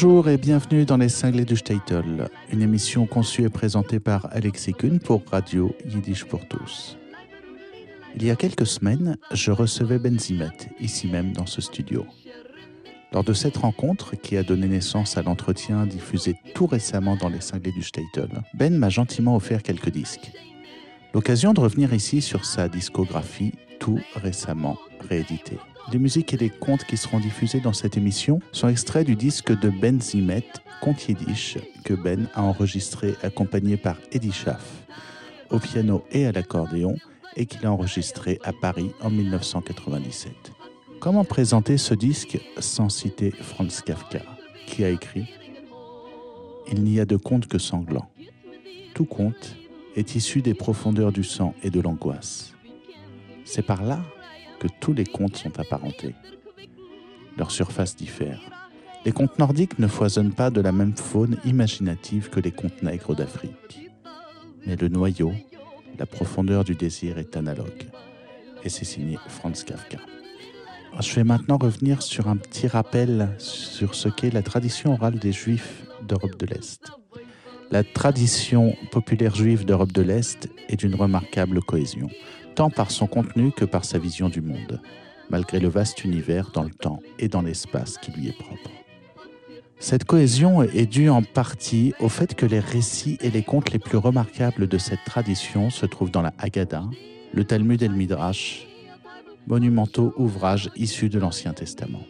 Bonjour et bienvenue dans les cinglés du Statel, une émission conçue et présentée par Alexis Kuhn pour Radio Yiddish pour tous. Il y a quelques semaines, je recevais Ben Zimet, ici même dans ce studio. Lors de cette rencontre, qui a donné naissance à l'entretien diffusé tout récemment dans les cinglés du Statel, Ben m'a gentiment offert quelques disques. L'occasion de revenir ici sur sa discographie tout récemment rééditée. Les musiques et les contes qui seront diffusés dans cette émission sont extraits du disque de Ben Zimet, Conte Yiddish, que Ben a enregistré accompagné par Eddie Schaff, au piano et à l'accordéon, et qu'il a enregistré à Paris en 1997. Comment présenter ce disque sans citer Franz Kafka, qui a écrit Il n'y a de conte que sanglant. Tout conte est issu des profondeurs du sang et de l'angoisse. C'est par là que tous les contes sont apparentés. Leur surface diffère. Les contes nordiques ne foisonnent pas de la même faune imaginative que les contes nègres d'Afrique. Mais le noyau, la profondeur du désir est analogue. Et c'est signé Franz Kafka. Je vais maintenant revenir sur un petit rappel sur ce qu'est la tradition orale des Juifs d'Europe de l'Est. La tradition populaire juive d'Europe de l'Est est d'une remarquable cohésion tant par son contenu que par sa vision du monde, malgré le vaste univers dans le temps et dans l'espace qui lui est propre. Cette cohésion est due en partie au fait que les récits et les contes les plus remarquables de cette tradition se trouvent dans la Haggadah, le Talmud et le Midrash, monumentaux ouvrages issus de l'Ancien Testament.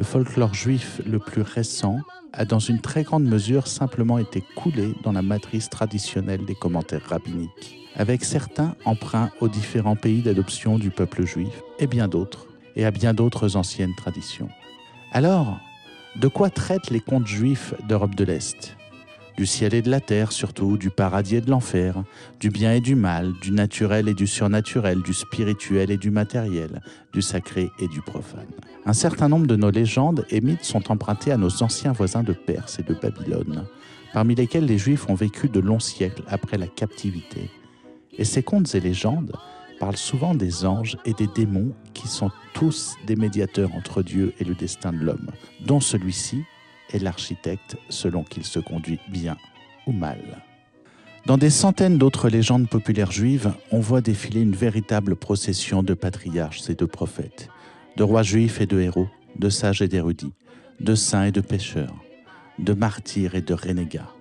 Le folklore juif le plus récent a dans une très grande mesure simplement été coulé dans la matrice traditionnelle des commentaires rabbiniques avec certains emprunts aux différents pays d'adoption du peuple juif et bien d'autres, et à bien d'autres anciennes traditions. Alors, de quoi traitent les contes juifs d'Europe de l'Est? Du ciel et de la terre surtout, du paradis et de l'enfer, du bien et du mal, du naturel et du surnaturel, du spirituel et du matériel, du sacré et du profane. Un certain nombre de nos légendes et mythes sont empruntés à nos anciens voisins de Perse et de Babylone, parmi lesquels les Juifs ont vécu de longs siècles après la captivité et ces contes et légendes parlent souvent des anges et des démons qui sont tous des médiateurs entre Dieu et le destin de l'homme, dont celui-ci est l'architecte selon qu'il se conduit bien ou mal. Dans des centaines d'autres légendes populaires juives, on voit défiler une véritable procession de patriarches et de prophètes, de rois juifs et de héros, de sages et d'érudits, de saints et de pécheurs, de martyrs et de renégats,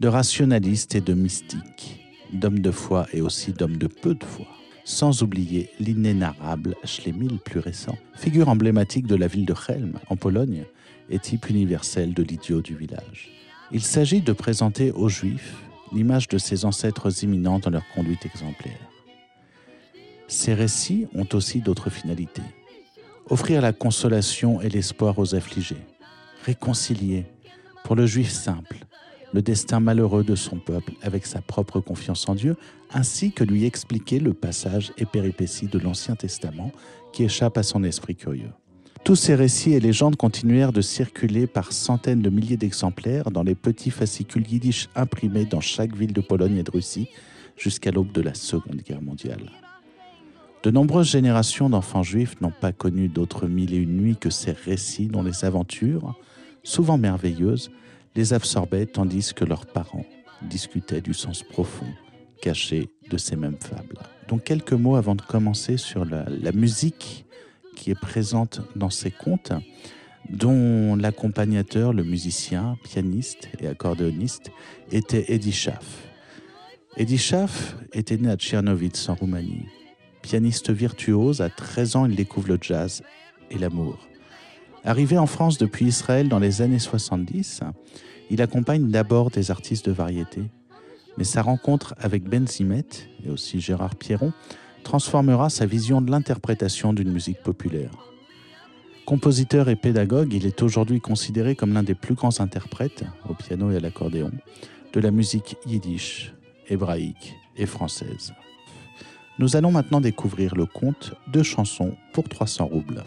de rationalistes et de mystiques, d'hommes de foi et aussi d'hommes de peu de foi. Sans oublier l'inénarrable Schlemil plus récent, figure emblématique de la ville de Chelm, en Pologne, et type universel de l'idiot du village. Il s'agit de présenter aux Juifs l'image de ses ancêtres imminents dans leur conduite exemplaire. Ces récits ont aussi d'autres finalités. Offrir la consolation et l'espoir aux affligés. Réconcilier, pour le juif simple, le destin malheureux de son peuple avec sa propre confiance en Dieu, ainsi que lui expliquer le passage et péripéties de l'Ancien Testament qui échappe à son esprit curieux. Tous ces récits et légendes continuèrent de circuler par centaines de milliers d'exemplaires dans les petits fascicules yiddish imprimés dans chaque ville de Pologne et de Russie jusqu'à l'aube de la Seconde Guerre mondiale. De nombreuses générations d'enfants juifs n'ont pas connu d'autres mille et une nuits que ces récits dont les aventures, souvent merveilleuses, les absorbaient tandis que leurs parents discutaient du sens profond caché de ces mêmes fables. Donc quelques mots avant de commencer sur la, musique qui est présente dans ces contes, dont l'accompagnateur, le musicien, pianiste et accordéoniste était Eddie Schaff. Eddie Schaff était né à Tchernovitz en Roumanie. Pianiste virtuose, à 13 ans, il découvre le jazz et l'amour. Arrivé en France depuis Israël dans les années 70, il accompagne d'abord des artistes de variété, mais sa rencontre avec Ben Zimet et aussi Gérard Pierron transformera sa vision de l'interprétation d'une musique populaire. Compositeur et pédagogue, il est aujourd'hui considéré comme l'un des plus grands interprètes, au piano et à l'accordéon, de la musique yiddish, hébraïque et française. Nous allons maintenant découvrir le conte Deux chansons pour 300 roubles,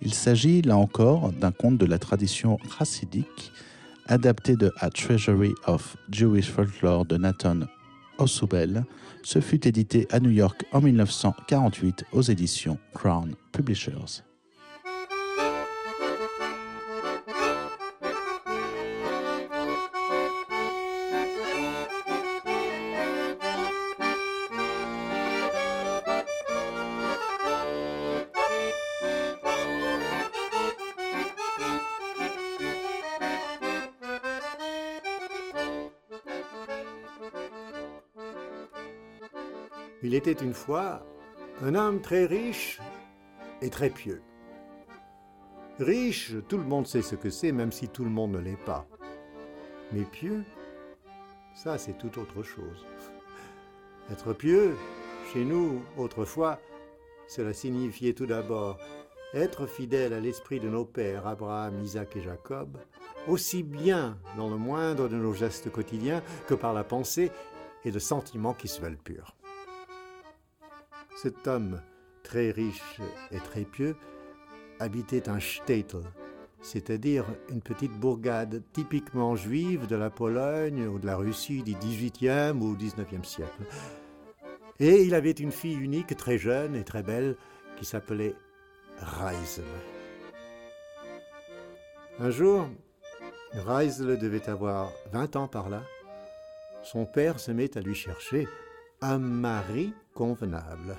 il s'agit là encore d'un conte de la tradition chassidique, adapté de A Treasury of Jewish Folklore de Nathan Osubel. Ce fut édité à New York en 1948 aux éditions Crown Publishers. Il était une fois un homme très riche et très pieux. Riche, tout le monde sait ce que c'est, même si tout le monde ne l'est pas. Mais pieux, ça c'est tout autre chose. Être pieux, chez nous, autrefois, cela signifiait tout d'abord être fidèle à l'esprit de nos pères, Abraham, Isaac et Jacob, aussi bien dans le moindre de nos gestes quotidiens que par la pensée et de sentiments qui se veulent purs. Cet homme, très riche et très pieux, habitait un shtetl, c'est-à-dire une petite bourgade typiquement juive de la Pologne ou de la Russie du XVIIIe ou XIXe siècle. Et il avait une fille unique, très jeune et très belle, qui s'appelait Reisel. Un jour, Reisel devait avoir 20 ans par là. Son père se met à lui chercher un mari convenable.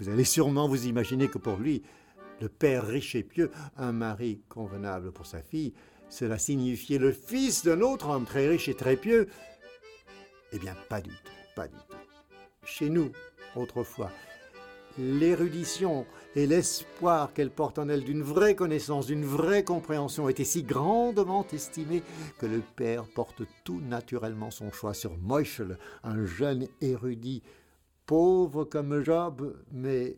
Vous allez sûrement vous imaginer que pour lui, le père riche et pieux, un mari convenable pour sa fille, cela signifiait le fils d'un autre homme très riche et très pieux. Eh bien, pas du tout, pas du tout. Chez nous, autrefois, l'érudition et l'espoir qu'elle porte en elle d'une vraie connaissance, d'une vraie compréhension étaient si grandement estimés que le père porte tout naturellement son choix sur Moischel, un jeune érudit, pauvre comme Job, mais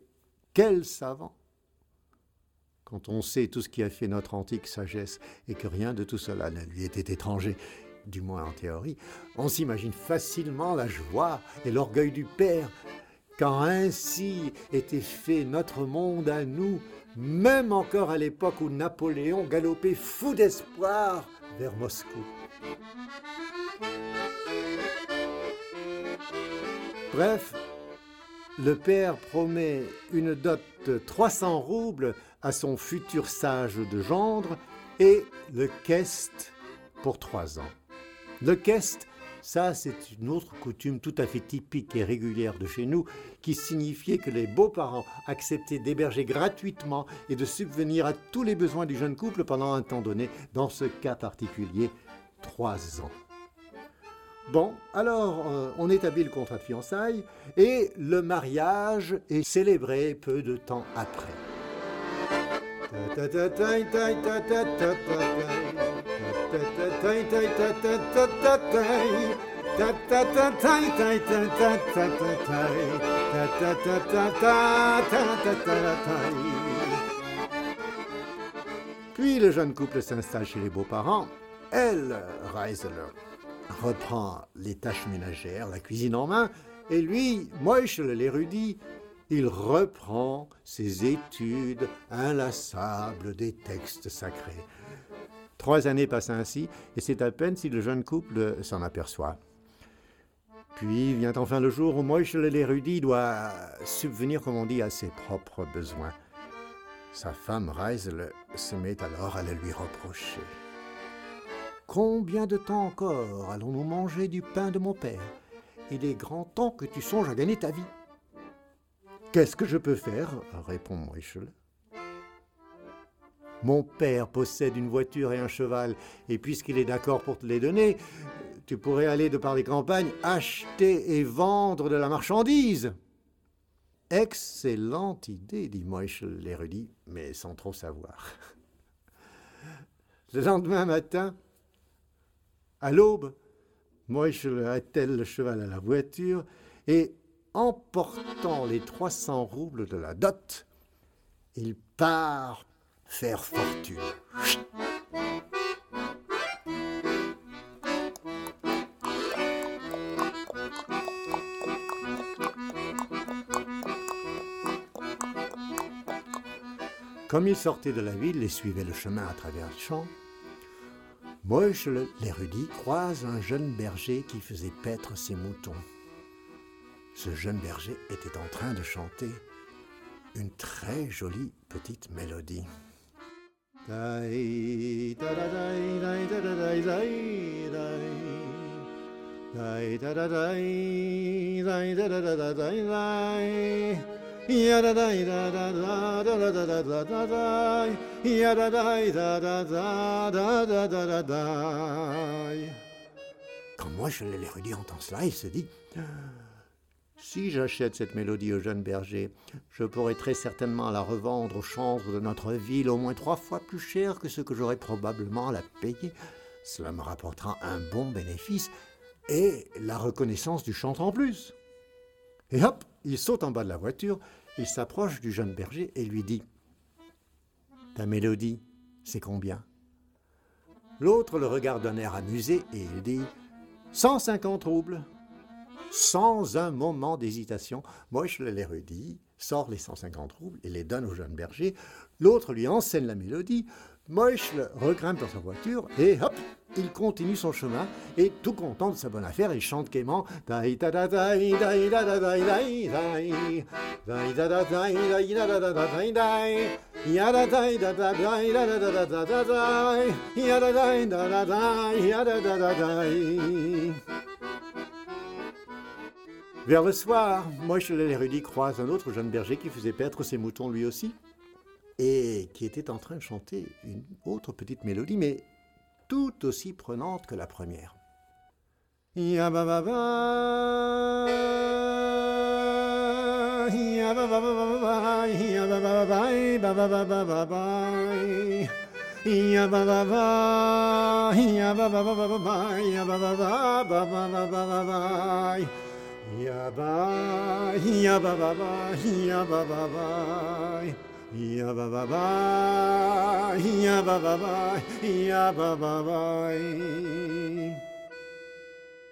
quel savant. Quand on sait tout ce qui a fait notre antique sagesse et que rien de tout cela ne lui était étranger, du moins en théorie, on s'imagine facilement la joie et l'orgueil du Père quand ainsi était fait notre monde à nous, même encore à l'époque où Napoléon galopait fou d'espoir vers Moscou. Bref, le père promet une dot de 300 roubles à son futur sage de gendre et le quest pour trois ans. Le quest, ça, c'est une autre coutume tout à fait typique et régulière de chez nous, qui signifiait que les beaux-parents acceptaient d'héberger gratuitement et de subvenir à tous les besoins du jeune couple pendant un temps donné, dans ce cas particulier, trois ans. Bon, alors euh, on établit le contrat de fiançailles et le mariage est célébré peu de temps après. Puis le jeune couple s'installe chez les beaux-parents. Elle, Reisler, reprend les tâches ménagères, la cuisine en main, et lui, Moischel, l'érudit, il reprend ses études inlassables des textes sacrés. Trois années passent ainsi, et c'est à peine si le jeune couple s'en aperçoit. Puis vient enfin le jour où Moïse l'érudit doit subvenir, comme on dit, à ses propres besoins. Sa femme Reisel se met alors à le lui reprocher. Combien de temps encore allons-nous manger du pain de mon père Il est grand temps que tu songes à gagner ta vie. Qu'est-ce que je peux faire? répond Moïse. Mon père possède une voiture et un cheval, et puisqu'il est d'accord pour te les donner, tu pourrais aller de par les campagnes acheter et vendre de la marchandise. Excellente idée, dit Moischel l'érudit, mais sans trop savoir. Le lendemain matin, à l'aube, Moischel attelle le cheval à la voiture et, emportant les 300 roubles de la dot, il part faire fortune. Comme il sortait de la ville et suivait le chemin à travers le champ, Moïse l'érudit croise un jeune berger qui faisait paître ses moutons. Ce jeune berger était en train de chanter une très jolie petite mélodie. Quand moi je l'érudit entend cela, il se dit Si j'achète cette mélodie au jeune berger, je pourrai très certainement la revendre au chantre de notre ville au moins trois fois plus cher que ce que j'aurais probablement à la payer. Cela me rapportera un bon bénéfice et la reconnaissance du chantre en plus. Et hop, il saute en bas de la voiture, il s'approche du jeune berger et lui dit Ta mélodie, c'est combien? L'autre le regarde d'un air amusé et il dit 150 roubles. Sans un moment d'hésitation, Moche l'érudit sort les 150 roubles et les donne au jeune berger. L'autre lui enseigne la mélodie. Moïse regrimpe dans sa voiture et hop, il continue son chemin et tout content de sa bonne affaire, il chante gaiement vers le soir, Moïse l'érudit croise un autre jeune berger qui faisait paître ses moutons lui aussi et qui était en train de chanter une autre petite mélodie, mais tout aussi prenante que la première.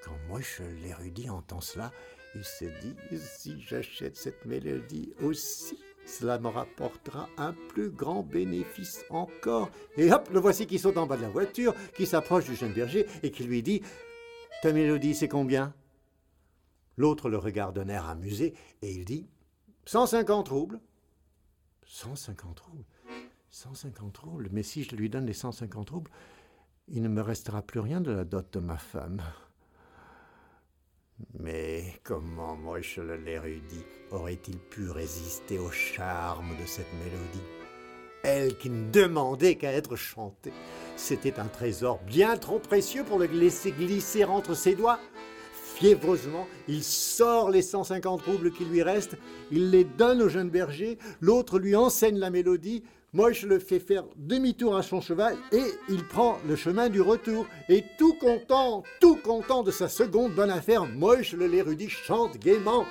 Quand Moche l'érudit entend cela, il se dit si j'achète cette mélodie aussi, cela me rapportera un plus grand bénéfice encore. Et hop, le voici qui saute en bas de la voiture, qui s'approche du jeune berger et qui lui dit Ta mélodie, c'est combien? L'autre le regarde d'un air amusé et il dit 150 roubles. 150 roubles 150 roubles Mais si je lui donne les 150 roubles, il ne me restera plus rien de la dot de ma femme. Mais comment Moïse l'érudit aurait-il pu résister au charme de cette mélodie? Elle qui ne demandait qu'à être chantée. C'était un trésor bien trop précieux pour le laisser glisser entre ses doigts fiévreusement, il sort les 150 roubles qui lui restent, il les donne au jeune berger, l'autre lui enseigne la mélodie, Moche le fait faire demi-tour à son cheval et il prend le chemin du retour. Et tout content, tout content de sa seconde bonne affaire, Moche le l'érudit chante gaiement.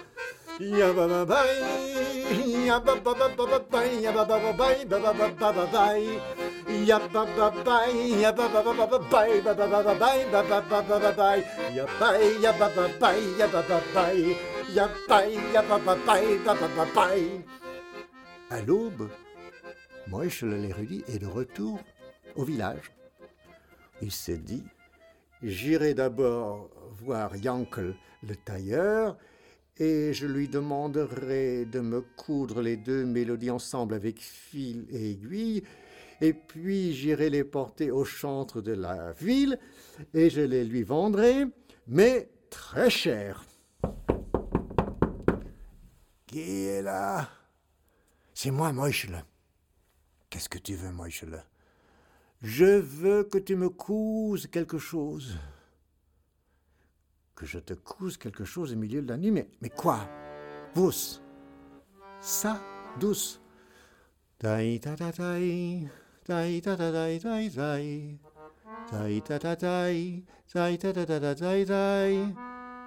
À l'aube, Moïse l'érudit est de retour au village. Il s'est dit J'irai d'abord voir Yankel le tailleur et je lui demanderai de me coudre les deux mélodies ensemble avec fil et aiguille, et puis j'irai les porter au chantre de la ville, et je les lui vendrai, mais très cher. Qui est là? C'est moi, Moïchel. Qu'est-ce que tu veux, Moïchel Je veux que tu me couses quelque chose que je te couse quelque chose au milieu de la nuit. Mais, mais quoi? Vous? Ça, douce?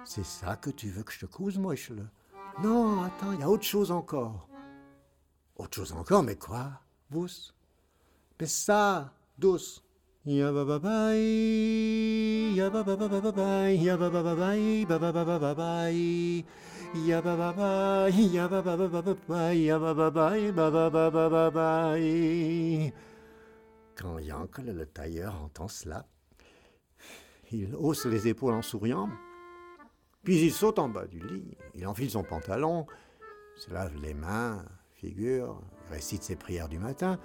C'est ça que tu veux que je te couse, Moïchel Non, attends, il y a autre chose encore. Autre chose encore, mais quoi? Vous? Mais ça, douce. Quand Yankel le tailleur entend cela, il hausse les épaules en souriant, puis il saute en bas du lit, il enfile son pantalon, se lave les mains, figure, récite ses prières du matin,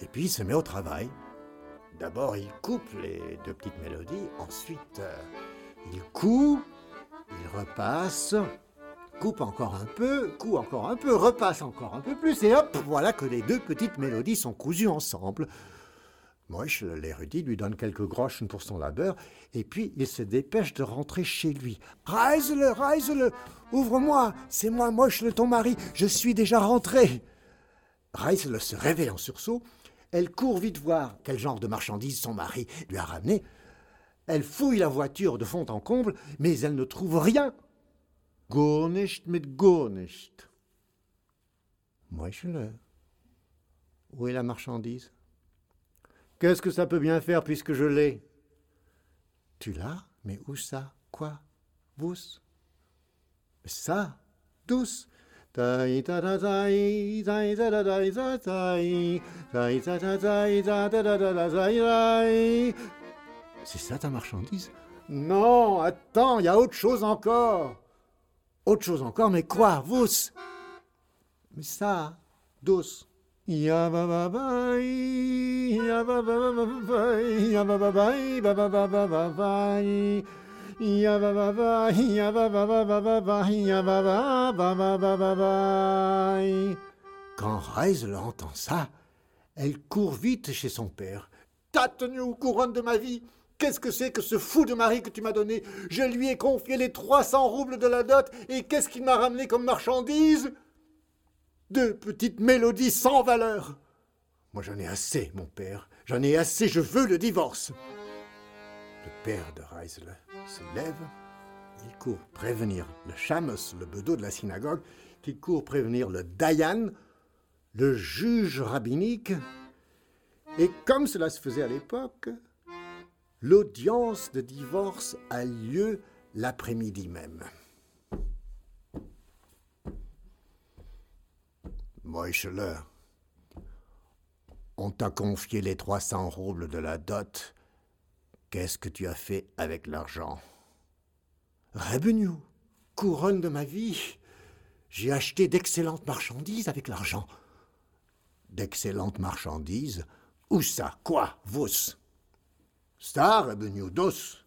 et puis il se met au travail. D'abord, il coupe les deux petites mélodies, ensuite, euh, il coupe, il repasse, coupe encore un peu, coupe encore un peu, repasse encore un peu plus, et hop, voilà que les deux petites mélodies sont cousues ensemble. Moïse, l'érudit, lui donne quelques groschen pour son labeur, et puis il se dépêche de rentrer chez lui. Reise-le, reise-le, ouvre-moi, c'est moi, Moïse, ton mari, je suis déjà rentré. Reise-le se réveille en sursaut, elle court vite voir quel genre de marchandises son mari lui a ramené. Elle fouille la voiture de fond en comble, mais elle ne trouve rien. Gar nicht mit gar nicht. le Où est la marchandise? Qu'est-ce que ça peut bien faire puisque je l'ai? Tu l'as? Mais où ça? Quoi? Vous Ça? Douce? ta ta ta ta ta C'est ça ta marchandise Non, attends, il y a autre chose encore. Autre chose encore, mais quoi Vous Mais ça, dos. Quand Raisle entend ça, elle court vite chez son père. T'as tenu au courant de ma vie Qu'est-ce que c'est que ce fou de mari que tu m'as donné Je lui ai confié les 300 roubles de la dot et qu'est-ce qu'il m'a ramené comme marchandise Deux petites mélodies sans valeur. Moi j'en ai assez, mon père. J'en ai assez, je veux le divorce. Le père de Reisler se lève. Il court prévenir le Chamos, le bedeau de la synagogue, qui court prévenir le Dayan, le juge rabbinique. Et comme cela se faisait à l'époque, l'audience de divorce a lieu l'après-midi même. Moïcheler, on t'a confié les 300 roubles de la dot. Qu'est-ce que tu as fait avec l'argent? Revenu, couronne de ma vie. J'ai acheté d'excellentes marchandises avec l'argent. D'excellentes marchandises? Où ça? Quoi? Vous Star revenu dos.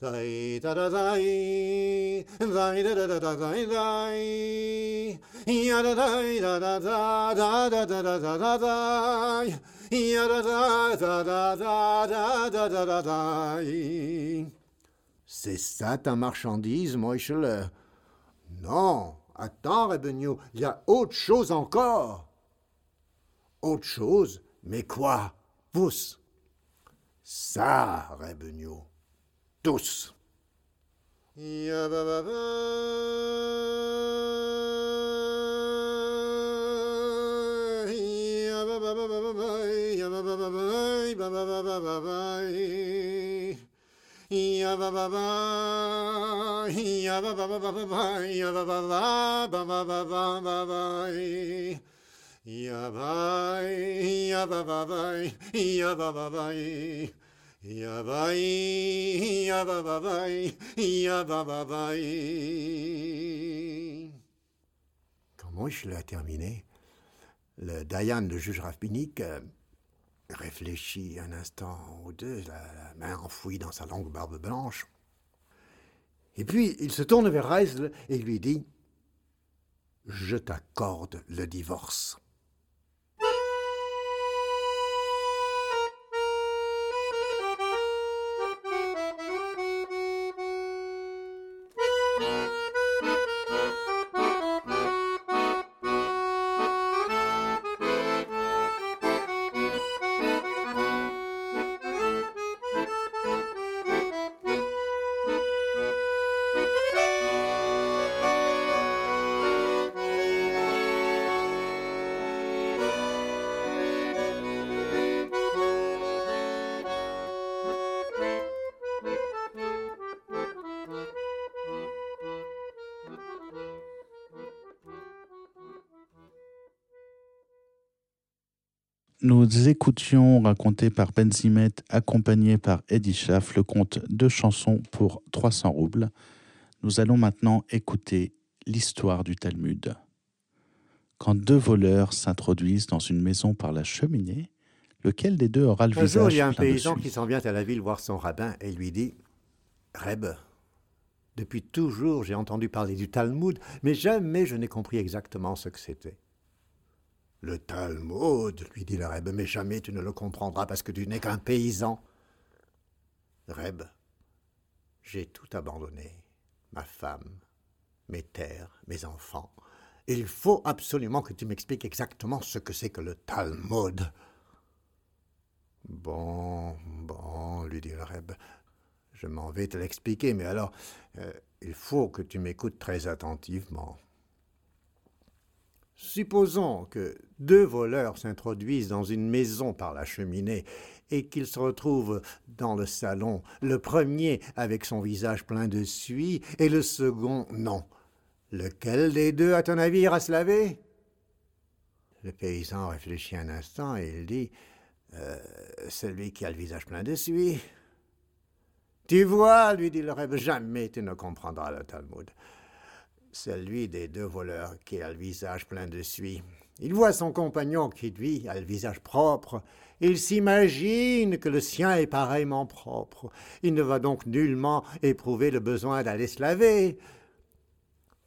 Dai da da dai, dai da da da da dai dai, ya da dai da da da da da da da da da dai, ya da da da da da da da da da dai. C'est ça ta marchandise, Moichele Non, attends, Rebegno, il y a autre chose encore. Autre chose Mais quoi Vous Ça, tous. Yabai, yababai, yababai. Quand Moïse l'a terminé, le Dayan, le juge rabbinique, euh, réfléchit un instant ou deux, la, main enfouie dans sa longue barbe blanche. Et puis il se tourne vers Reisel et lui dit Je t'accorde le divorce. Nous écoutions, raconté par Benzimet, accompagné par Eddie Schaff, le conte de chansons pour 300 roubles. Nous allons maintenant écouter l'histoire du Talmud. Quand deux voleurs s'introduisent dans une maison par la cheminée, lequel des deux aura le visage il y a un paysan qui s'en vient à la ville voir son rabbin et lui dit Reb, Depuis toujours, j'ai entendu parler du Talmud, mais jamais je n'ai compris exactement ce que c'était. Le Talmud, lui dit le Reb, mais jamais tu ne le comprendras parce que tu n'es qu'un paysan. Reb, j'ai tout abandonné, ma femme, mes terres, mes enfants. Il faut absolument que tu m'expliques exactement ce que c'est que le Talmud. Bon, bon, lui dit le Reb, je m'en vais te l'expliquer, mais alors, euh, il faut que tu m'écoutes très attentivement. Supposons que deux voleurs s'introduisent dans une maison par la cheminée et qu'ils se retrouvent dans le salon, le premier avec son visage plein de suie et le second non. Lequel des deux, à ton avis, ira se laver? Le paysan réfléchit un instant et il dit euh, Celui qui a le visage plein de suie. Tu vois, lui dit le rêve, jamais tu ne comprendras le Talmud. Celui des deux voleurs qui a le visage plein de suie. Il voit son compagnon qui, lui, a le visage propre. Il s'imagine que le sien est pareillement propre. Il ne va donc nullement éprouver le besoin d'aller se laver.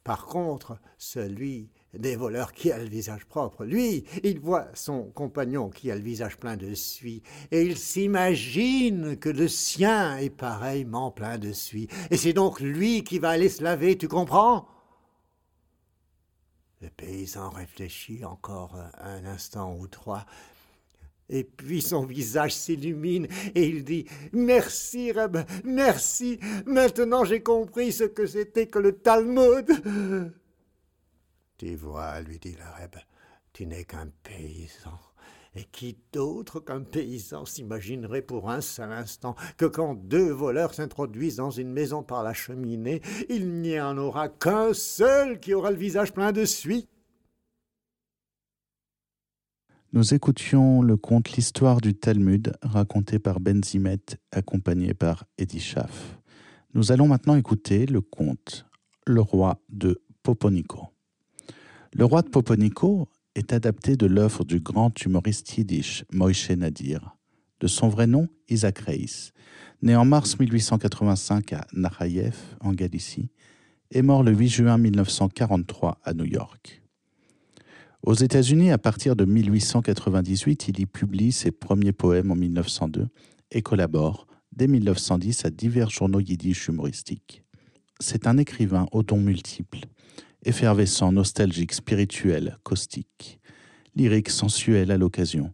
Par contre, celui des voleurs qui a le visage propre. Lui, il voit son compagnon qui a le visage plein de suie, et il s'imagine que le sien est pareillement plein de suie, et c'est donc lui qui va aller se laver, tu comprends? Le paysan réfléchit encore un instant ou trois, et puis son visage s'illumine et il dit Merci, Reb, merci. Maintenant j'ai compris ce que c'était que le Talmud. Tu vois, lui dit le Reb, tu n'es qu'un paysan. Et qui d'autre qu'un paysan s'imaginerait pour un seul instant que quand deux voleurs s'introduisent dans une maison par la cheminée, il n'y en aura qu'un seul qui aura le visage plein de suie Nous écoutions le conte L'histoire du Talmud raconté par Benzimet accompagné par Eddie Schaff. Nous allons maintenant écouter le conte Le roi de Poponico. Le roi de Poponico est adapté de l'œuvre du grand humoriste yiddish Moïse Nadir, de son vrai nom Isaac Reis, né en mars 1885 à Nahayev, en Galicie, et mort le 8 juin 1943 à New York. Aux États-Unis, à partir de 1898, il y publie ses premiers poèmes en 1902 et collabore dès 1910 à divers journaux yiddish humoristiques. C'est un écrivain aux dons multiples effervescent, nostalgique, spirituel, caustique, lyrique, sensuel à l'occasion.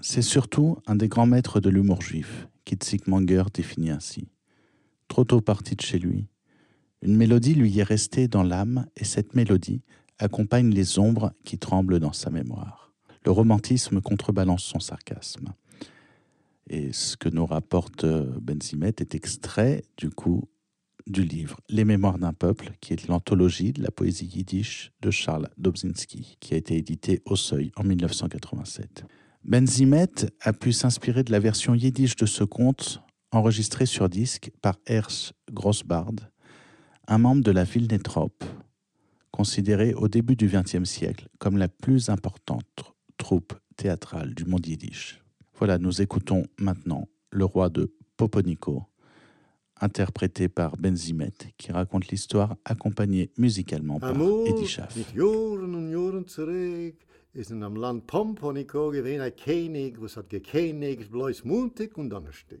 C'est surtout un des grands maîtres de l'humour juif, qu'Itzik Manger définit ainsi. Trop tôt parti de chez lui, une mélodie lui est restée dans l'âme et cette mélodie accompagne les ombres qui tremblent dans sa mémoire. Le romantisme contrebalance son sarcasme. Et ce que nous rapporte Benzimet est extrait, du coup, du livre Les Mémoires d'un peuple, qui est l'anthologie de la poésie yiddish de Charles Dobzinski, qui a été édité au Seuil en 1987. Benzimet a pu s'inspirer de la version yiddish de ce conte enregistré sur disque par Ers Grossbard, un membre de la ville Vilnetrop, considéré au début du XXe siècle comme la plus importante troupe théâtrale du monde yiddish. Voilà, nous écoutons maintenant Le roi de Poponico interprété par Benzimet, qui raconte l'histoire accompagnée musicalement par Eddie Schaff. is in am Land Pomponico gewesen ein König, was hat gekönigt, bloß Montag und Donnerstag.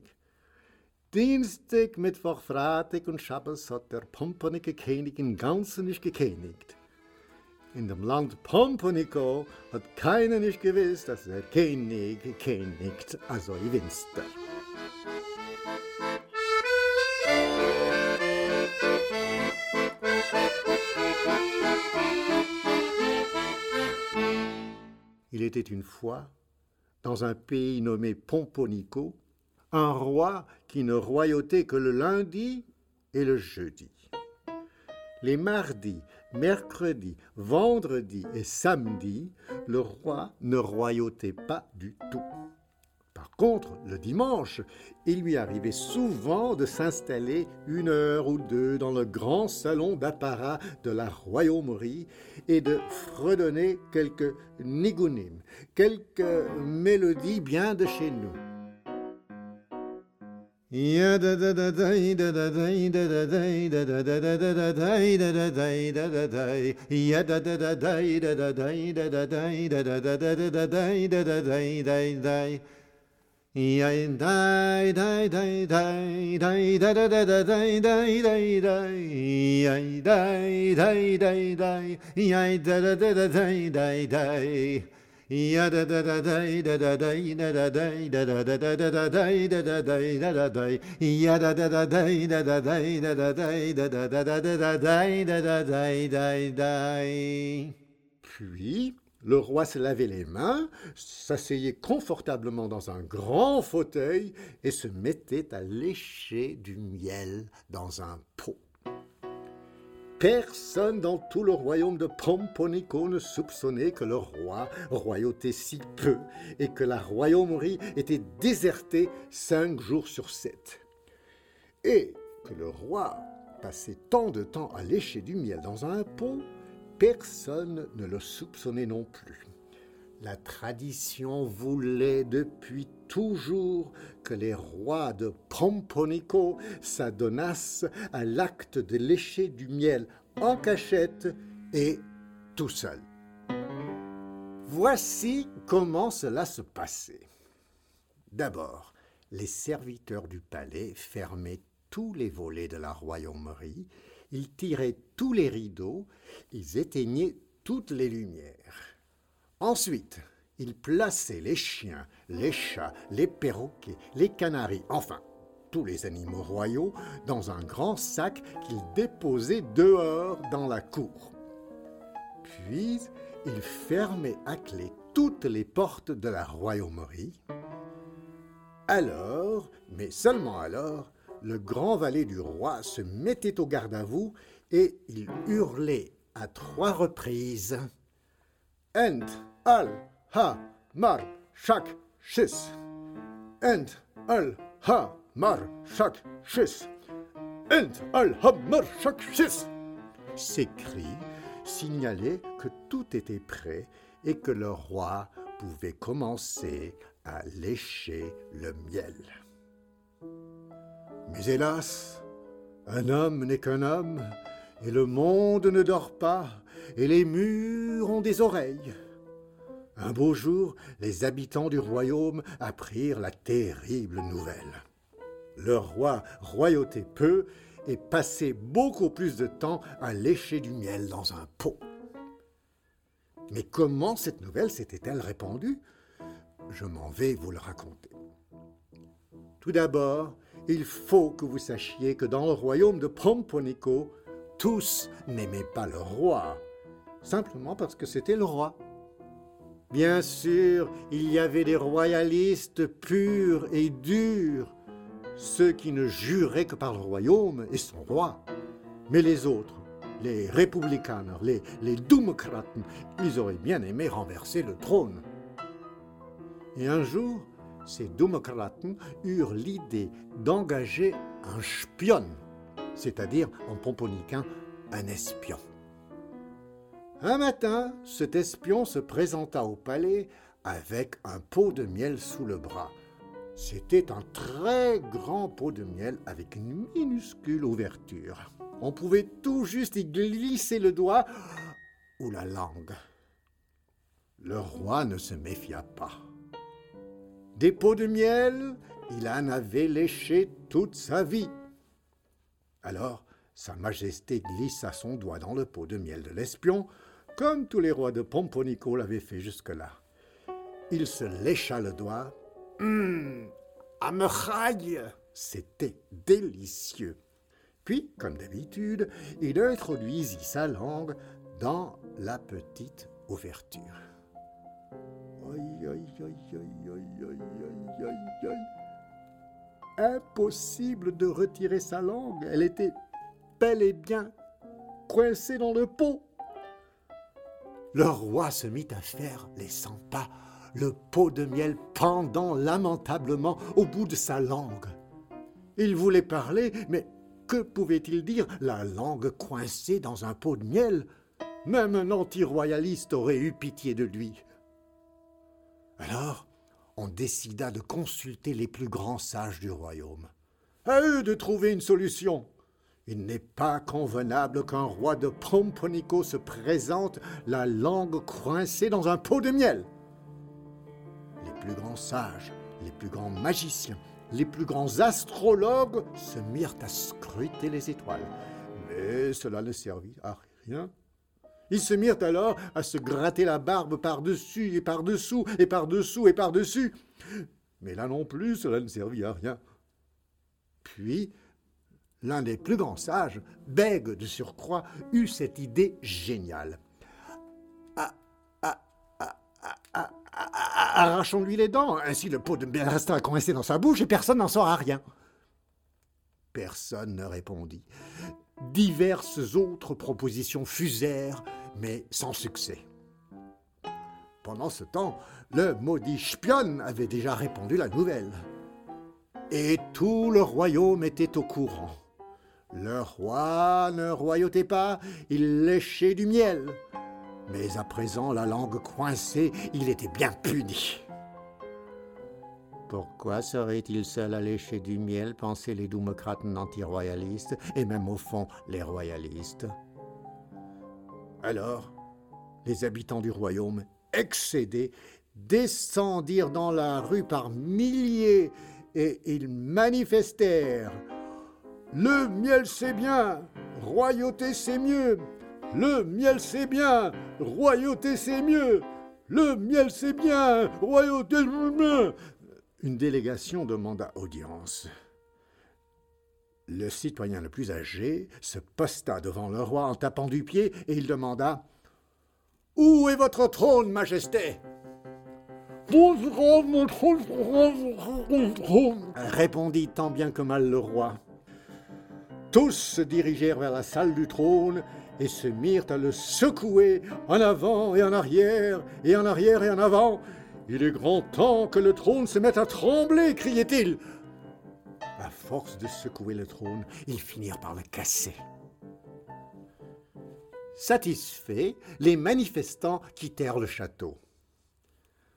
Dienstag, Mittwoch, Freitag und Schabbos hat der Pomponike König im Ganzen nicht gekönigt. In dem Land Pomponico hat keiner nicht gewusst, dass der König gekönigt, also ich winster. Il était une fois, dans un pays nommé Pomponico, un roi qui ne royautait que le lundi et le jeudi. Les mardis, mercredis, vendredis et samedis, le roi ne royautait pas du tout. Contre, le dimanche, il lui arrivait souvent de s'installer une heure ou deux dans le grand salon d'apparat de la royaumerie et de fredonner quelques nigunim, quelques mélodies bien de chez nous. いやいだいだいだいだいだいだだだだだいだいだいだいだいだいだいだいだいだいだだだだだいだいだいやだだだだいだだだいだだだいだだだだだだだいだだだいだだだいやだだだだいだだだいだだだいだだだだだだいだだだいだいだい Puis le roi se lavait les mains, s'asseyait confortablement dans un grand fauteuil et se mettait à lécher du miel dans un pot. Personne dans tout le royaume de Pomponico ne soupçonnait que le roi royautait si peu et que la royaumerie était désertée cinq jours sur sept. Et que le roi passait tant de temps à lécher du miel dans un pot, personne ne le soupçonnait non plus. La tradition voulait depuis toujours que les rois de Pomponico s'adonnassent à l'acte de lécher du miel en cachette et tout seul. Voici comment cela se passait. D'abord, les serviteurs du palais fermaient tous les volets de la royaumerie, ils tiraient tous les rideaux, ils éteignaient toutes les lumières. Ensuite, il plaçait les chiens, les chats, les perroquets, les canaris, enfin tous les animaux royaux, dans un grand sac qu'il déposait dehors dans la cour. Puis, il fermait à clé toutes les portes de la royaumerie. Alors, mais seulement alors, le grand valet du roi se mettait au garde à vous et il hurlait à trois reprises Ent al ha mar shak shis. Ent al ha mar shak shis. Ent al ha mar shak shis. Ces cris signalaient que tout était prêt et que le roi pouvait commencer à lécher le miel. Mais hélas, un homme n'est qu'un homme, et le monde ne dort pas, et les murs ont des oreilles. Un beau jour, les habitants du royaume apprirent la terrible nouvelle. Le roi royautait peu et passait beaucoup plus de temps à lécher du miel dans un pot. Mais comment cette nouvelle s'était-elle répandue? Je m'en vais vous le raconter. Tout d'abord, il faut que vous sachiez que dans le royaume de Pomponico, tous n'aimaient pas le roi, simplement parce que c'était le roi. Bien sûr, il y avait des royalistes purs et durs, ceux qui ne juraient que par le royaume et son roi. Mais les autres, les républicains, les, démocrates, ils auraient bien aimé renverser le trône. Et un jour, ces démocrates eurent l'idée d'engager un spion, c'est-à-dire en pomponicain un espion. Un matin, cet espion se présenta au palais avec un pot de miel sous le bras. C'était un très grand pot de miel avec une minuscule ouverture. On pouvait tout juste y glisser le doigt ou la langue. Le roi ne se méfia pas. Des pots de miel, il en avait léché toute sa vie. Alors, Sa Majesté glissa son doigt dans le pot de miel de l'espion, comme tous les rois de Pomponico l'avaient fait jusque-là. Il se lécha le doigt. Hum, ameraille C'était délicieux. Puis, comme d'habitude, il introduisit sa langue dans la petite ouverture. Aïe, aïe, aïe, aïe, aïe, aïe, aïe, aïe, Impossible de retirer sa langue. Elle était bel et bien coincée dans le pot. Le roi se mit à faire les cent pas, le pot de miel pendant lamentablement au bout de sa langue. Il voulait parler, mais que pouvait-il dire, la langue coincée dans un pot de miel Même un anti-royaliste aurait eu pitié de lui. Alors, on décida de consulter les plus grands sages du royaume. À eux de trouver une solution. Il n'est pas convenable qu'un roi de Pomponico se présente la langue coincée dans un pot de miel. Les plus grands sages, les plus grands magiciens, les plus grands astrologues se mirent à scruter les étoiles. Mais cela ne servit à rien. Ils se mirent alors à se gratter la barbe par-dessus et par-dessous et par-dessous et par-dessus. Mais là non plus, cela ne servit à rien. Puis, l'un des plus grands sages, Bègue de surcroît, eut cette idée géniale. Arrachons-lui les dents, ainsi le pot de bien restera coincé dans sa bouche et personne n'en saura rien. Personne ne répondit. Diverses autres propositions fusèrent, mais sans succès. Pendant ce temps, le maudit Spion avait déjà répandu la nouvelle. Et tout le royaume était au courant. Le roi ne royautait pas, il léchait du miel. Mais à présent, la langue coincée, il était bien puni. Pourquoi serait-il seul à lécher du miel, pensaient les démocrates anti-royalistes, et même au fond les royalistes? Alors, les habitants du royaume, excédés, descendirent dans la rue par milliers, et ils manifestèrent. Le miel c'est bien, royauté c'est mieux, le miel c'est bien, royauté c'est mieux, le miel c'est bien, royauté c'est mieux une délégation demanda audience. Le citoyen le plus âgé se posta devant le roi en tapant du pied et il demanda Où est votre trône, Majesté? trône, mon trône, répondit tant bien que mal le roi. Tous se dirigèrent vers la salle du trône et se mirent à le secouer en avant et en arrière, et en arrière et en avant, il est grand temps que le trône se mette à trembler, criait-il. À force de secouer le trône, ils finirent par le casser. Satisfaits, les manifestants quittèrent le château.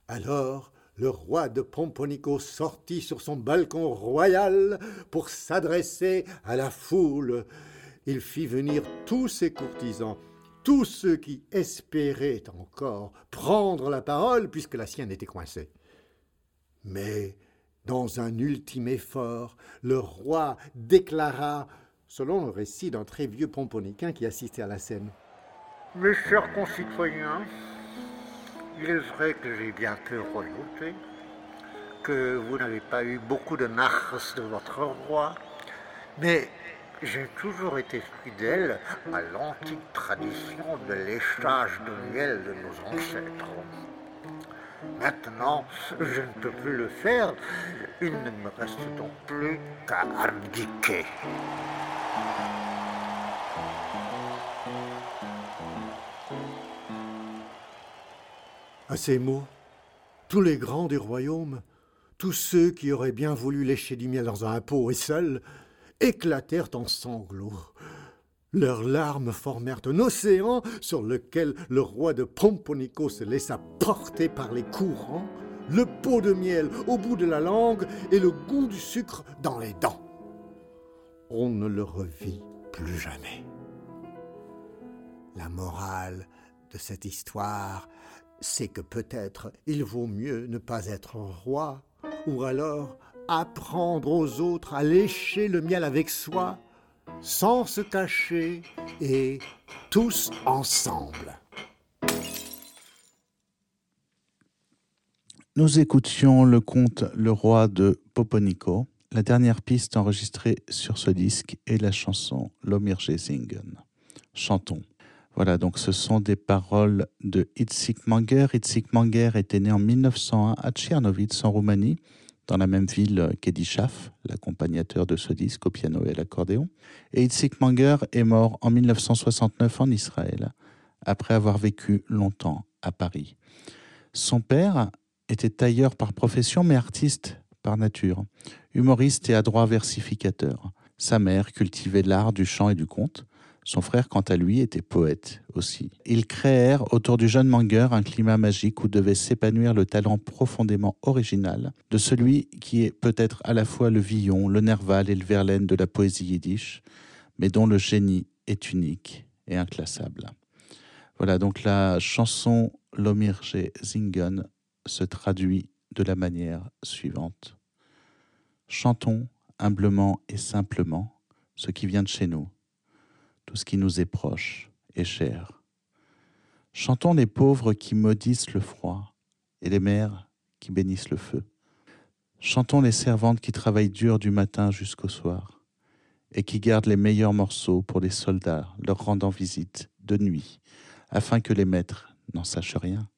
Alors, le roi de Pomponico sortit sur son balcon royal pour s'adresser à la foule. Il fit venir tous ses courtisans, tous ceux qui espéraient encore prendre la parole puisque la sienne était coincée. Mais, dans un ultime effort, le roi déclara, selon le récit d'un très vieux pomponicain qui assistait à la scène, Mes chers concitoyens, il est vrai que j'ai bien peu royauté, que vous n'avez pas eu beaucoup de mars de votre roi, mais j'ai toujours été fidèle à l'antique tradition de léchage de miel de nos ancêtres. Maintenant, je ne peux plus le faire. Il ne me reste donc plus qu'à abdiquer. À ces mots, tous les grands du royaume, tous ceux qui auraient bien voulu lécher du miel dans un pot et seuls, éclatèrent en sanglots. Leurs larmes formèrent un océan sur lequel le roi de Pomponico se laissa porter par les courants, le pot de miel au bout de la langue et le goût du sucre dans les dents. On ne le revit plus jamais. La morale de cette histoire, c'est que peut-être il vaut mieux ne pas être roi, ou alors apprendre aux autres à lécher le miel avec soi, sans se cacher et tous ensemble. Nous écoutions le conte Le roi de Poponico. La dernière piste enregistrée sur ce disque est la chanson Lomirje Singen. Chantons. Voilà, donc ce sont des paroles de Itzik Manger. Itzik Manger était né en 1901 à Tchernovitz en Roumanie dans la même ville qu'Eddie Schaff, l'accompagnateur de ce disque au piano et à l'accordéon. Et Itzik Manger est mort en 1969 en Israël, après avoir vécu longtemps à Paris. Son père était tailleur par profession, mais artiste par nature, humoriste et adroit versificateur. Sa mère cultivait l'art du chant et du conte. Son frère, quant à lui, était poète aussi. Ils créèrent autour du jeune Manger un climat magique où devait s'épanouir le talent profondément original de celui qui est peut-être à la fois le Villon, le Nerval et le Verlaine de la poésie yiddish, mais dont le génie est unique et inclassable. Voilà, donc la chanson Lomirge Zingen se traduit de la manière suivante. Chantons humblement et simplement ce qui vient de chez nous tout ce qui nous est proche et cher. Chantons les pauvres qui maudissent le froid et les mères qui bénissent le feu. Chantons les servantes qui travaillent dur du matin jusqu'au soir et qui gardent les meilleurs morceaux pour les soldats leur rendant visite de nuit afin que les maîtres n'en sachent rien.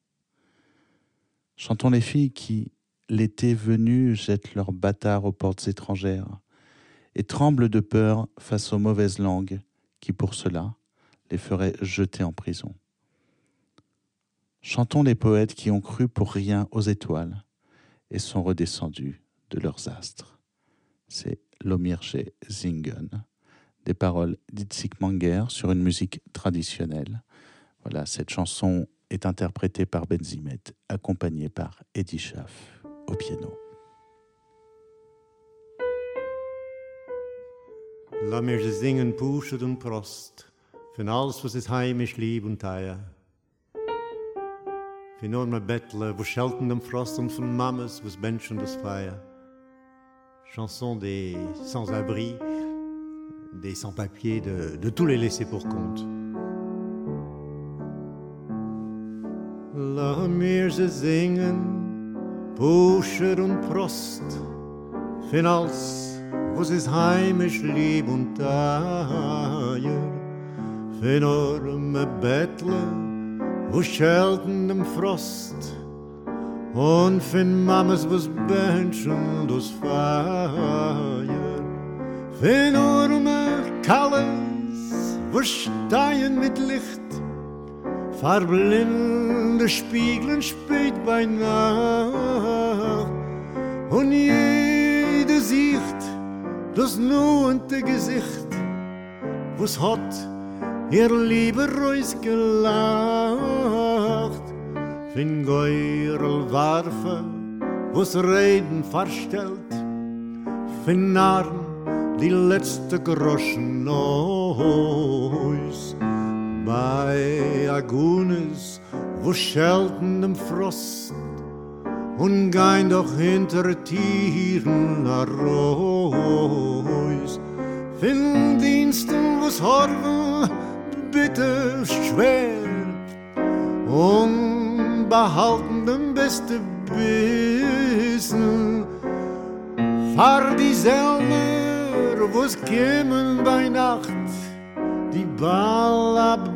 Chantons les filles qui, l'été venu, jettent leurs bâtards aux portes étrangères et tremblent de peur face aux mauvaises langues qui pour cela les ferait jeter en prison. Chantons les poètes qui ont cru pour rien aux étoiles et sont redescendus de leurs astres. C'est Lomirge Zingen, des paroles d'Itzik Manger sur une musique traditionnelle. Voilà, cette chanson est interprétée par Benzimet, accompagnée par Eddie Schaff au piano. Lass mir singen Pushet und Prost, von alles, was ist heimisch, lieb und teuer. Für nur mein Bettle, wo schelten dem Frost und von Mammes, was benschen das Feier. Chanson des sans-abri, des sans-papiers, de, de tous les laissés pour compte. Lass mir singen Pushet und Prost, von alles, was ist heimisch lieb und teuer. Enorme Bettle, wo schelten dem Frost. Und für Mamas, was benschen das Feuer. Für enorme Kalles, wo stehen mit Licht. Verblinde Spiegeln spät bei Nacht. Und jede sieht, das nuente Gesicht, was hat ihr lieber Reus gelacht. Fin Geurel warfe, was Reden verstellt, fin Narren die letzte Groschen neus. Bei Agunes, wo schelten dem Frost, und gein doch hinter Tieren a Reus. Fin Diensten, was Horven bitte schwer und behalten den beste Bissen. Fahr die Selmer, wo's kämen bei Nacht, die Ballabatten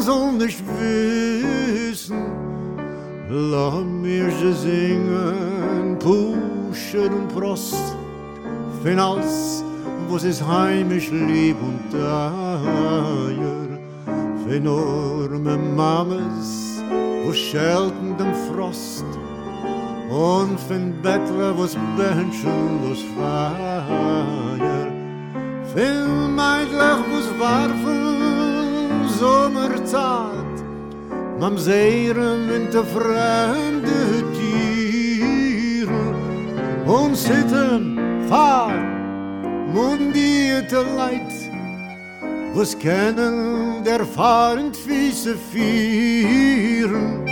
soll nicht wissen. Lass mir ze zingen, pushen und Prost, fin als, was ist heimisch lieb und teuer, fin orme Mames, wo schelten dem Frost, und fin Bettler, was benschen los Feier, fin Meidlach, was warfen, Sommerzeit, Mam zeiren in te vreemde dieren und sitten fahr mundierte Leid was kennen der fahrend fiese vieren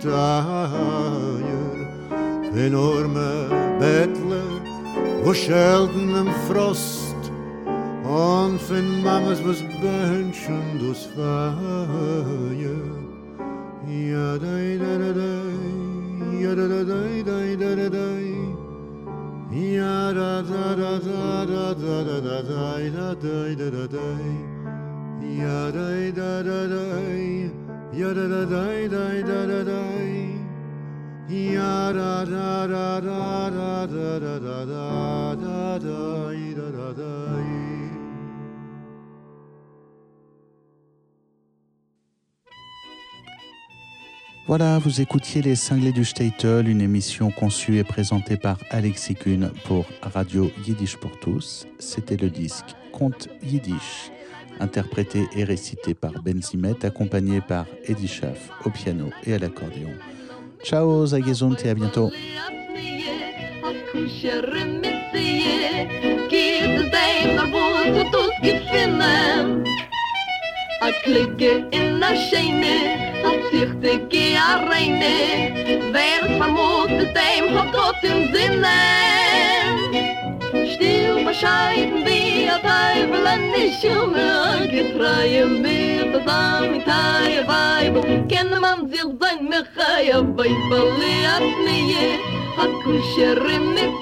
teuer. Für enorme Bettler, wo schelten im Frost, und für Mamas, was benschen das Feuer. Ja, da, da, da, da, ja, da, da, da, da, da, da, da. Ja da da da da da da da da da da da da da da Ya da da da da, Voilà, vous écoutiez Les Cinglés du Statel, une émission conçue et présentée par Alexis Kuhn pour Radio Yiddish pour tous. C'était le disque Conte Yiddish, interprété et récité par Ben Simet, accompagné par Eddie Schaff au piano et à l'accordéon. Ciao, Zagezonte et à bientôt. bei blen nicht um getreue mir tay bei ken man will sein mir hay bei bli at hat kusher mit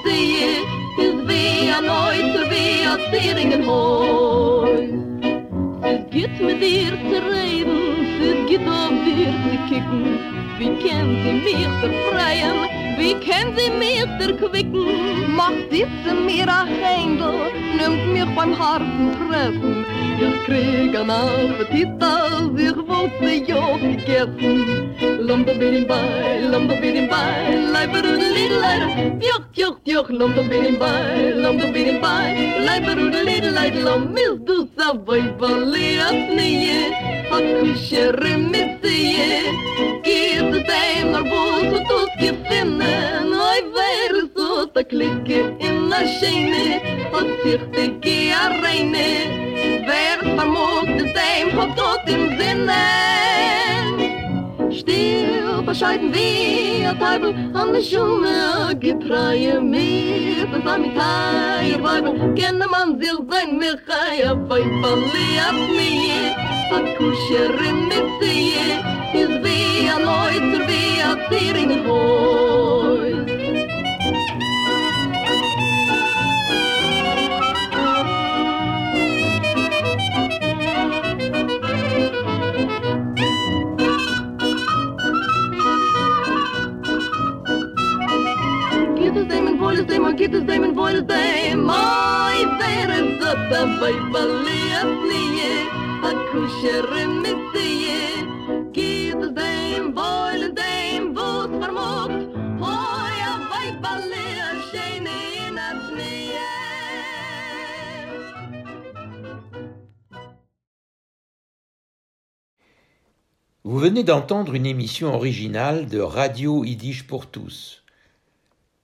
a a hol Es geht mit dir zu reden, es geht auf dir zu kicken. Wie kennt sie mich befreien, wie kennt sie mich erquicken? Macht sitze mir a Händel, nimmt mich beim harten Treffen. ich kriegen auf Appetit, als ich wollte mir joch gegessen. Lomba bin im Bein, Lombo bin im Bein, leiber und Lidleider, joch, joch, joch, lomba bin im Bein, Lombo bin im Bein, leiber und Lidleider, Lombo ist du so, wo ich wolle als nie, hat mich remissie, geht es dem, nur wo du tust gefinnen, oi, wer so, da klicke in der Schiene, hat sich die Gehe reine, aber mut dem hob tot im sinne. Stil bescheiden wir teubel an der schume gepreie mir das am tag ihr wollt man sich sein er mir kai bei falli ab mir. Hat kuscher mit sie is wie a neuter wie a tiring hol Vous venez d'entendre une émission originale de Radio Yiddish pour tous.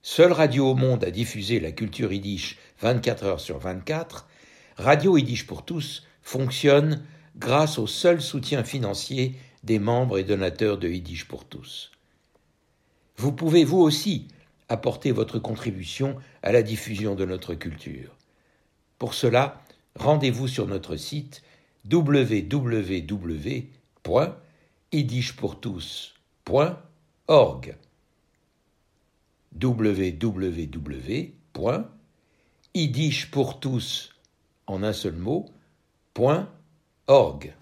Seule radio au monde à diffuser la culture yiddish 24 heures sur 24, Radio Yiddish pour tous fonctionne grâce au seul soutien financier des membres et donateurs de Yiddish pour tous. Vous pouvez vous aussi apporter votre contribution à la diffusion de notre culture. Pour cela, rendez-vous sur notre site www.yiddishpourtous.org www.yiddishpourtous en un seul mot, point org.